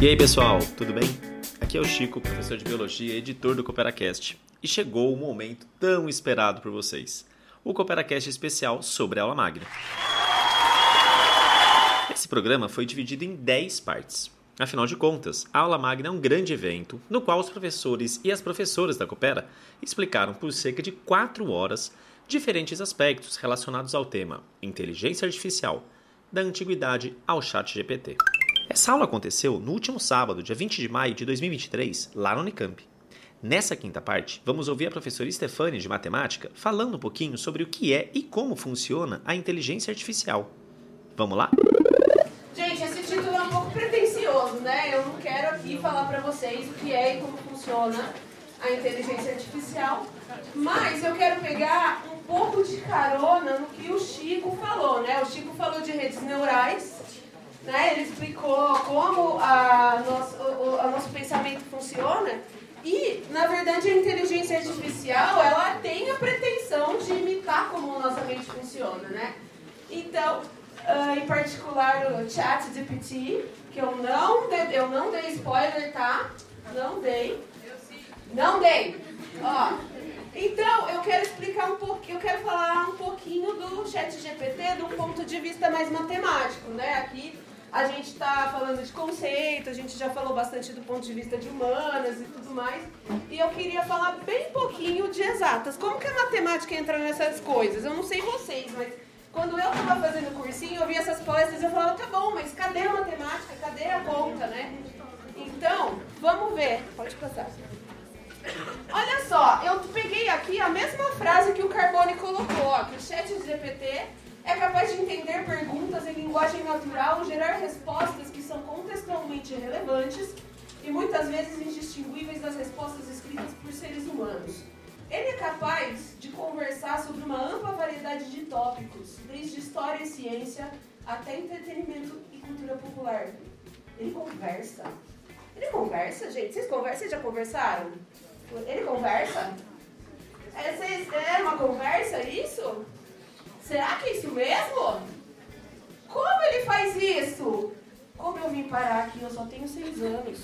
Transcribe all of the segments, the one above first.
E aí pessoal, tudo bem? Aqui é o Chico, professor de Biologia e editor do CooperaCast. E chegou o momento tão esperado por vocês, o CooperaCast especial sobre a aula magna. Esse programa foi dividido em 10 partes. Afinal de contas, a aula magna é um grande evento no qual os professores e as professoras da Coopera explicaram por cerca de 4 horas diferentes aspectos relacionados ao tema inteligência artificial, da antiguidade ao chat GPT. Essa aula aconteceu no último sábado, dia 20 de maio de 2023, lá no Unicamp. Nessa quinta parte, vamos ouvir a professora Stefani de Matemática falando um pouquinho sobre o que é e como funciona a inteligência artificial. Vamos lá? Gente, esse título é um pouco pretencioso, né? Eu não quero aqui falar para vocês o que é e como funciona a inteligência artificial, mas eu quero pegar um pouco de carona no que o Chico falou, né? O Chico falou de redes neurais, né? Ele explicou como a nosso, o, a nosso pensamento funciona e, na verdade, a inteligência artificial, ela tem a pretensão de imitar como a nossa mente funciona, né? Então, uh, em particular o chat GPT, que eu não, de, eu não dei spoiler, tá? Não dei. Não dei. Ó, então, eu quero explicar um pouquinho, eu quero falar um pouquinho do chat GPT de um ponto de vista mais matemático, né? Aqui a gente está falando de conceito, a gente já falou bastante do ponto de vista de humanas e tudo mais. E eu queria falar bem pouquinho de exatas. Como que a matemática entra nessas coisas? Eu não sei vocês, mas quando eu estava fazendo cursinho, eu via essas palestras e eu falava, tá bom, mas cadê a matemática? Cadê a conta, né? Então, vamos ver. Pode passar. Olha só, eu peguei aqui a mesma frase que o Carbone colocou, ó, que o chat GPT é capaz de entender perguntas em linguagem natural, gerar respostas que são contextualmente relevantes e muitas vezes indistinguíveis das respostas escritas por seres humanos. Ele é capaz de conversar sobre uma ampla variedade de tópicos, desde história e ciência até entretenimento e cultura popular. Ele conversa. Ele conversa, gente? Vocês conversam? Vocês já conversaram? Ele conversa? É, é uma conversa isso? Será que é isso mesmo? Como ele faz isso? Como eu vim parar aqui? Eu só tenho seis anos.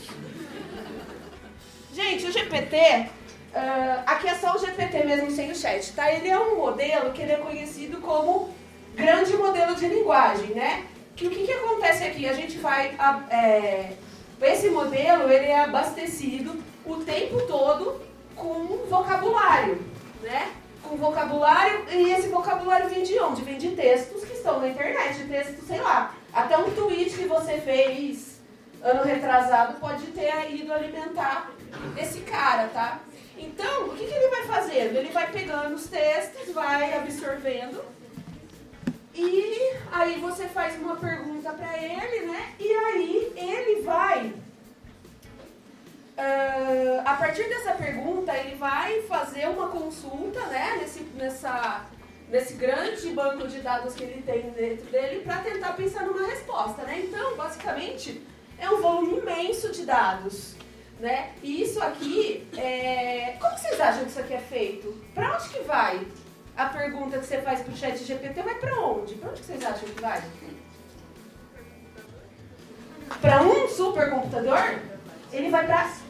Gente, o GPT, uh, ah, aqui é só o GPT mesmo sem o chat, tá? Ele é um modelo que ele é conhecido como grande modelo de linguagem, né? Que o que, que acontece aqui? A gente vai... É, esse modelo, ele é abastecido o tempo todo com vocabulário, né? Com vocabulário, e esse vocabulário vem de onde? Vem de textos que estão na internet, de textos, sei lá. Até um tweet que você fez ano retrasado pode ter ido alimentar esse cara, tá? Então, o que, que ele vai fazendo? Ele vai pegando os textos, vai absorvendo, e aí você faz uma pergunta para ele, né? E aí ele vai Uh, a partir dessa pergunta, ele vai fazer uma consulta né, nesse, nessa, nesse grande banco de dados que ele tem dentro dele para tentar pensar numa resposta. Né? Então, basicamente, é um volume imenso de dados. Né? E isso aqui, é... como vocês acham que isso aqui é feito? Para onde que vai? A pergunta que você faz para o chat GPT vai para onde? Para onde que vocês acham que vai? Para um supercomputador? Ele vai para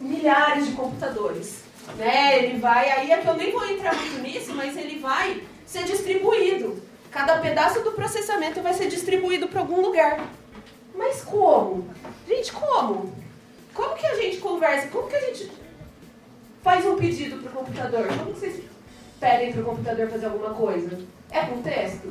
milhares de computadores. Né? Ele vai, aí é que eu nem vou entrar muito nisso, mas ele vai ser distribuído. Cada pedaço do processamento vai ser distribuído para algum lugar. Mas como? Gente, como? Como que a gente conversa? Como que a gente faz um pedido para o computador? Como que vocês pedem para o computador fazer alguma coisa? É com texto?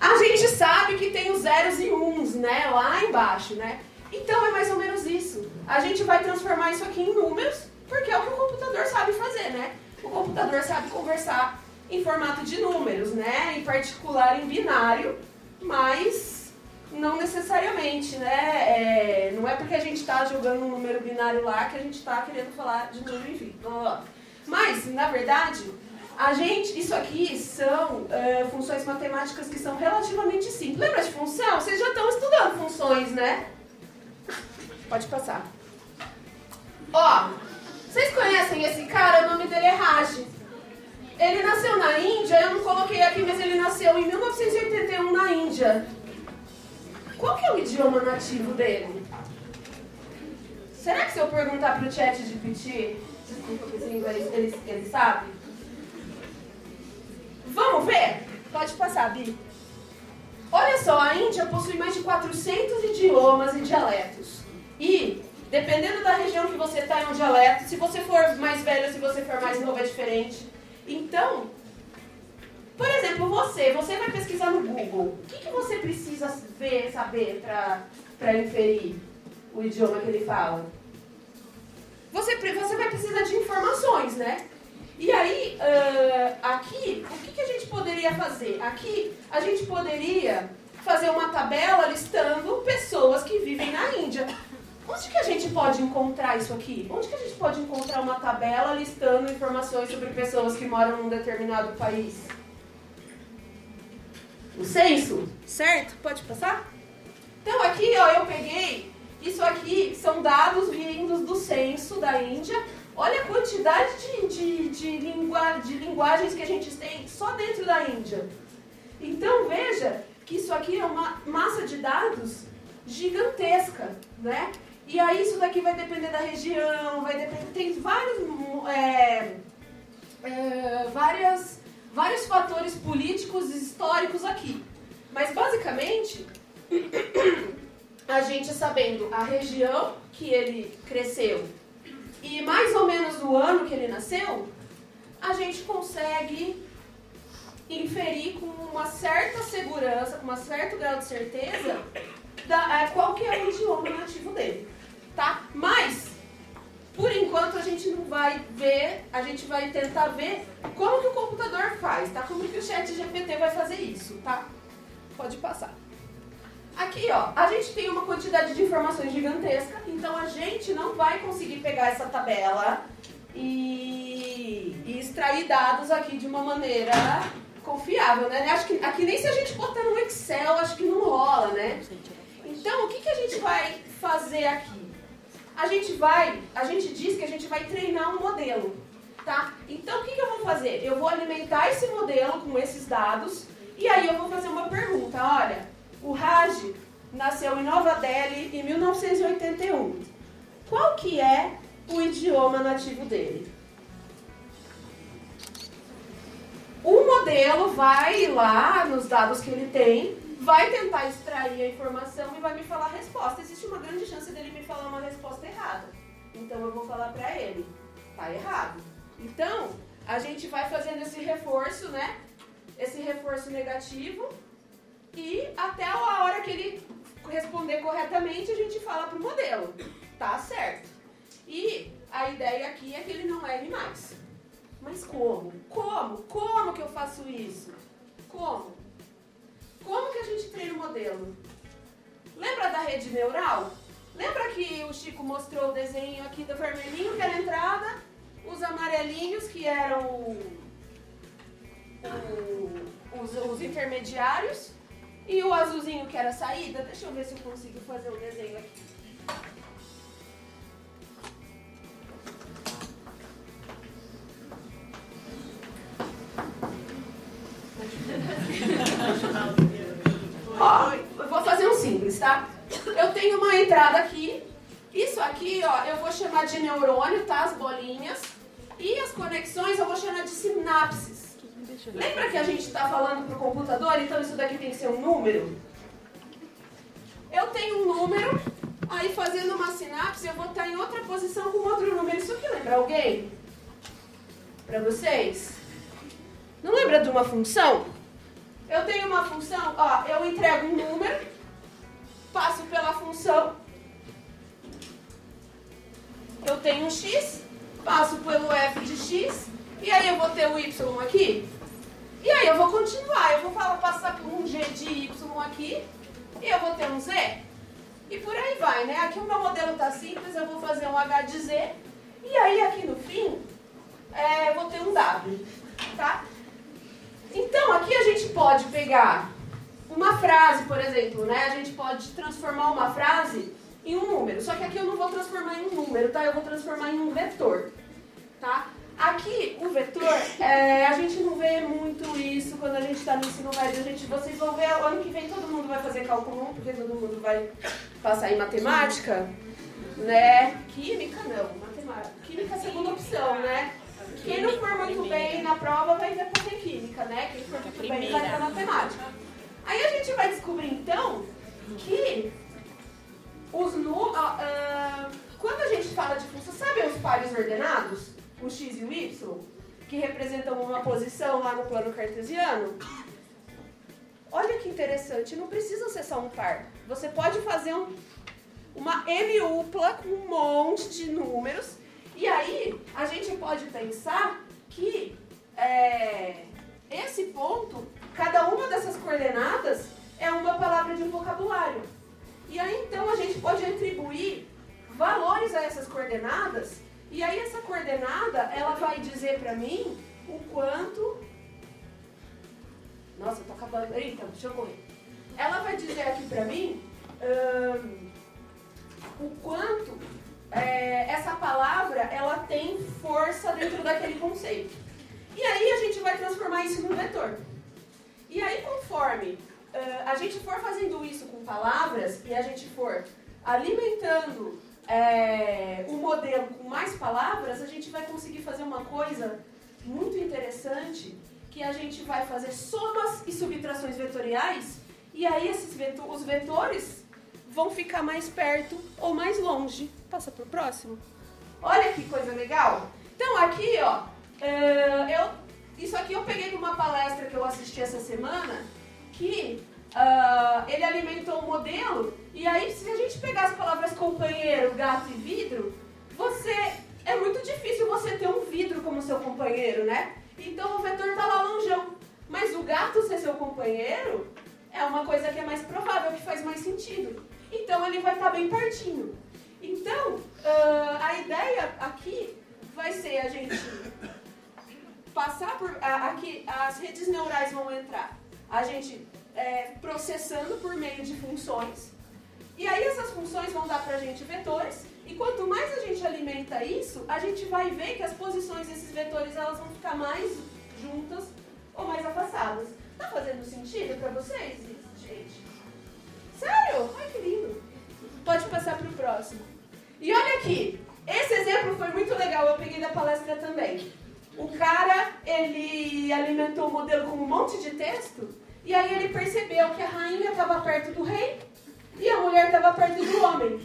A gente sabe que tem os zeros e uns, né? Lá embaixo, né? Então é mais ou menos isso. A gente vai transformar isso aqui em números, porque é o que o computador sabe fazer, né? O computador sabe conversar em formato de números, né? Em particular em binário, mas não necessariamente, né? É, não é porque a gente está jogando um número binário lá que a gente está querendo falar de número, enfim. Mas, na verdade, a gente, isso aqui são uh, funções matemáticas que são relativamente simples. Lembra de função? Vocês já estão estudando funções, né? Pode passar. Ó, vocês conhecem esse cara? O nome dele é Raj. Ele nasceu na Índia, eu não coloquei aqui, mas ele nasceu em 1981 na Índia. qual que é o idioma nativo dele? Será que se eu perguntar pro chat de PT, desculpa, ele, ele, ele sabe? Vamos ver? Pode passar, Bi. Olha só, a Índia possui mais de 400 idiomas e dialetos. E, dependendo da região que você está, é um dialeto. Se você for mais velho, se você for mais novo, é diferente. Então, por exemplo, você, você vai pesquisar no Google. O que, que você precisa ver, saber para inferir o idioma que ele fala? Você, você vai precisar de informações, né? E aí, uh, aqui, o que, que a gente poderia fazer? Aqui, a gente poderia fazer uma tabela listando pessoas que vivem na Índia. Onde que a gente pode encontrar isso aqui? Onde que a gente pode encontrar uma tabela listando informações sobre pessoas que moram num determinado país? O censo, certo? Pode passar? Então aqui, ó, eu peguei, isso aqui são dados vindos do censo da Índia Olha a quantidade de, de, de, lingua, de linguagens que a gente tem só dentro da Índia. Então veja que isso aqui é uma massa de dados gigantesca, né? E aí isso daqui vai depender da região, vai depender, tem vários, é, é, várias, vários fatores políticos e históricos aqui. Mas basicamente, a gente sabendo a região que ele cresceu, e mais ou menos no ano que ele nasceu, a gente consegue inferir com uma certa segurança, com um certo grau de certeza, da, é, qual que é o idioma nativo dele. Tá? Mas, por enquanto, a gente não vai ver, a gente vai tentar ver como que o computador faz, tá? Como que o chat GPT vai fazer isso, tá? Pode passar. Aqui, ó, a gente tem uma quantidade de informações gigantesca, então a gente não vai conseguir pegar essa tabela e, e extrair dados aqui de uma maneira confiável, né? Acho que aqui nem se a gente botar no Excel, acho que não rola, né? Então, o que, que a gente vai fazer aqui? A gente vai, a gente diz que a gente vai treinar um modelo, tá? Então, o que, que eu vou fazer? Eu vou alimentar esse modelo com esses dados e aí eu vou fazer uma pergunta, olha, o Raj nasceu em Nova Delhi em 1981. Qual que é o idioma nativo dele? O modelo vai lá nos dados que ele tem, vai tentar extrair a informação e vai me falar a resposta. Existe uma grande chance dele me falar uma resposta errada. Então eu vou falar para ele, tá errado. Então, a gente vai fazendo esse reforço, né? Esse reforço negativo e até a hora que ele responder corretamente, a gente fala para o modelo. Tá certo. E a ideia aqui é que ele não erre mais. Mas como? Como? Como que eu faço isso? Como? Como que a gente treina o modelo? Lembra da rede neural? Lembra que o Chico mostrou o desenho aqui do vermelhinho, que era a entrada, os amarelinhos, que eram o, o, os, os intermediários, e o azulzinho que era a saída, deixa eu ver se eu consigo fazer um desenho aqui. ó, eu vou fazer um simples, tá? Eu tenho uma entrada aqui. Isso aqui, ó, eu vou chamar de neurônio, tá? As bolinhas. E as conexões eu vou chamar de sinapses. Lembra que a gente está falando para o computador, então isso daqui tem que ser um número? Eu tenho um número, aí fazendo uma sinapse eu vou estar em outra posição com outro número. Isso aqui lembra alguém? Para vocês? Não lembra de uma função? Eu tenho uma função, ó, eu entrego um número, passo pela função, eu tenho um x, passo pelo f de x, e aí eu vou ter o y aqui. E aí eu vou continuar, eu vou falar, passar por um G de Y aqui, e eu vou ter um Z, e por aí vai, né? Aqui o meu modelo está simples, eu vou fazer um H de Z, e aí aqui no fim, é, eu vou ter um W, tá? Então aqui a gente pode pegar uma frase, por exemplo, né? A gente pode transformar uma frase em um número, só que aqui eu não vou transformar em um número, tá? Eu vou transformar em um vetor, tá? Aqui o vetor, é, a gente não vê muito isso quando a gente está no ensino médio. A gente, vocês vão ver, ano que vem todo mundo vai fazer cálculo 1, porque todo mundo vai passar em matemática, né? Química não, matemática. Química é a segunda opção, né? Quem não for muito bem na prova vai ver química, né? Quem for muito bem vai matemática. Aí a gente vai descobrir então que os nu, uh, quando a gente fala de função, sabe os pares ordenados? O x e o y? Que representam uma posição lá no plano cartesiano? Olha que interessante, não precisa ser só um par. Você pode fazer um, uma M-upla com um monte de números. E aí, a gente pode pensar que é, esse ponto, cada uma dessas coordenadas é uma palavra de um vocabulário. E aí então a gente pode atribuir valores a essas coordenadas, e aí essa coordenada ela vai dizer para mim o quanto. Nossa, tô acabando. Eita, deixa eu correr. Ela vai dizer aqui para mim hum, o quanto é, essa palavra ela tem força dentro daquele conceito. E aí a gente vai transformar isso num vetor. E aí conforme uh, a gente for fazendo isso com palavras e a gente for alimentando é, o modelo com mais palavras, a gente vai conseguir fazer uma coisa muito interessante, que a gente vai fazer somas e subtrações vetoriais, e aí esses vetor, os vetores vão ficar mais perto ou mais longe. Passa para o próximo. Olha que coisa legal. Então aqui, ó, uh, eu, isso aqui eu peguei de uma palestra que eu assisti essa semana, que uh, ele alimentou um modelo, e aí se a gente pegar as palavras companheiro, gato e vidro, você é muito difícil você ter um vidro como seu companheiro, né? Então o vetor está lá longeão. Mas o gato ser seu companheiro é uma coisa que é mais provável, que faz mais sentido. Então ele vai estar tá bem pertinho. Então, uh, a ideia aqui vai ser a gente passar por. aqui as redes neurais vão entrar. A gente é, processando por meio de funções. E aí essas funções vão dar para a gente vetores. E quanto mais a gente alimenta isso, a gente vai ver que as posições desses vetores elas vão ficar mais juntas ou mais afastadas. Tá fazendo sentido para vocês, gente? Sério? Ai, que lindo. Pode passar para o próximo. E olha aqui, esse exemplo foi muito legal, eu peguei da palestra também. O cara, ele alimentou o modelo com um monte de texto e aí ele percebeu que a rainha estava perto do rei e a mulher estava perto do homem.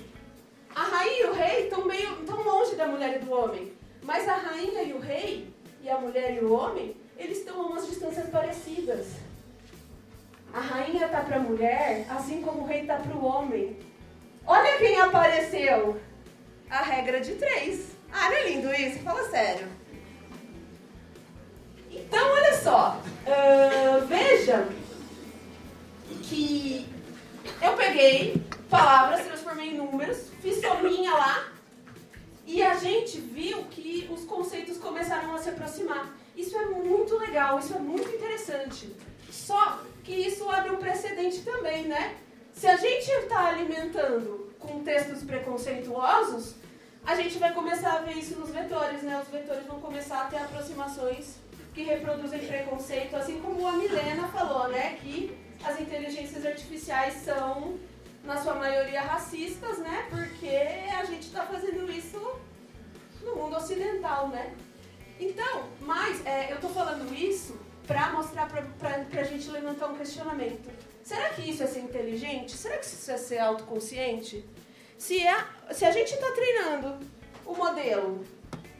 A rainha e o rei estão meio tão longe da mulher e do homem, mas a rainha e o rei e a mulher e o homem, eles estão a umas distâncias parecidas. A rainha está para a mulher, assim como o rei está para o homem. Olha quem apareceu! A regra de três. Ah, não é lindo isso? Fala sério. Então, olha só. Uh, veja que eu peguei palavras, transformei em números, fiz sominha lá e a gente viu que os conceitos começaram a se aproximar. Isso é muito legal, isso é muito interessante. Só que isso abre um precedente também, né? Se a gente está alimentando com textos preconceituosos, a gente vai começar a ver isso nos vetores, né? Os vetores vão começar a ter aproximações que reproduzem preconceito, assim como a Milena falou, né? Que as inteligências artificiais são, na sua maioria, racistas, né? Porque a gente está fazendo isso no mundo ocidental, né? Então, mas é, eu estou falando isso para mostrar para a gente levantar um questionamento. Será que isso é ser inteligente? Será que isso é ser autoconsciente? Se, é, se a gente está treinando o modelo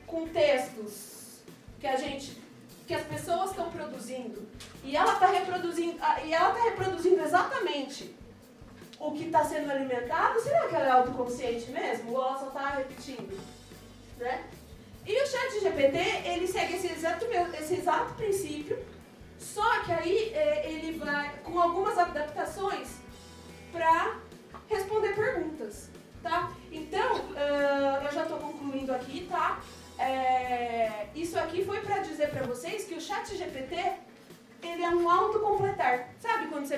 com textos que a gente que as pessoas estão produzindo e ela está reproduzindo e ela tá reproduzindo exatamente o que está sendo alimentado, será que ela é autoconsciente mesmo? Ou ela só está repetindo? Né? E o chat GPT, ele segue esse exato, esse exato princípio, só que aí é, ele vai com algumas adaptações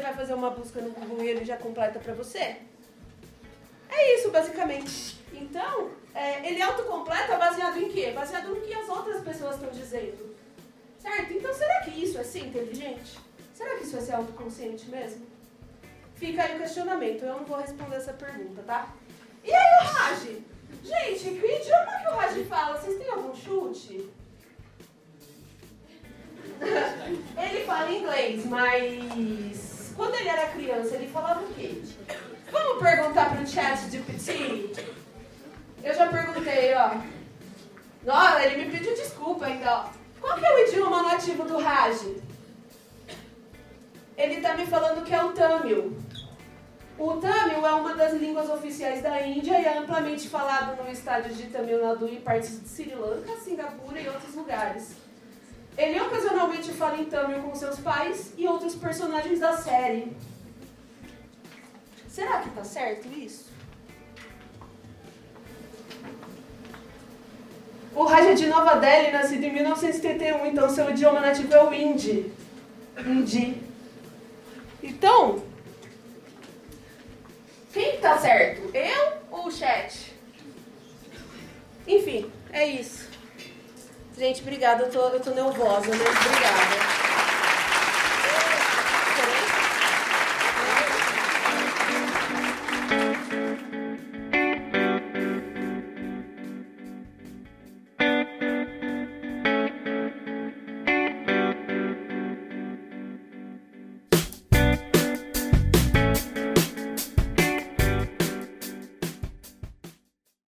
vai fazer uma busca no Google e ele já completa para você? É isso, basicamente. Então, é, ele autocompleta baseado em quê? Baseado no que as outras pessoas estão dizendo. Certo? Então, será que isso é ser inteligente? Será que isso é ser autoconsciente mesmo? Fica aí o questionamento. Eu não vou responder essa pergunta, tá? E aí, o Raj? Gente, que idioma que o Raj fala? Vocês têm algum chute? ele fala inglês, mas quando ele era criança, ele falava o quê? Vamos perguntar pro chat de PT? Eu já perguntei, ó. Nossa, ele me pediu desculpa ainda, ó. Qual que é o idioma nativo do Raj? Ele está me falando que é o Tamil. O Tamil é uma das línguas oficiais da Índia e é amplamente falado no estado de Tamil Nadu e partes de Sri Lanka, Singapura e outros lugares. Ele ocasionalmente fala em Tamil com seus pais e outros personagens da série. Será que tá certo isso? O Raja de Nova Delhi, nascido em 1971, então seu idioma nativo é o Hindi. Hindi. Então, quem tá certo? Eu ou o chat? Enfim, é isso. Gente, obrigada. Eu tô, eu tô nervosa, mas obrigada.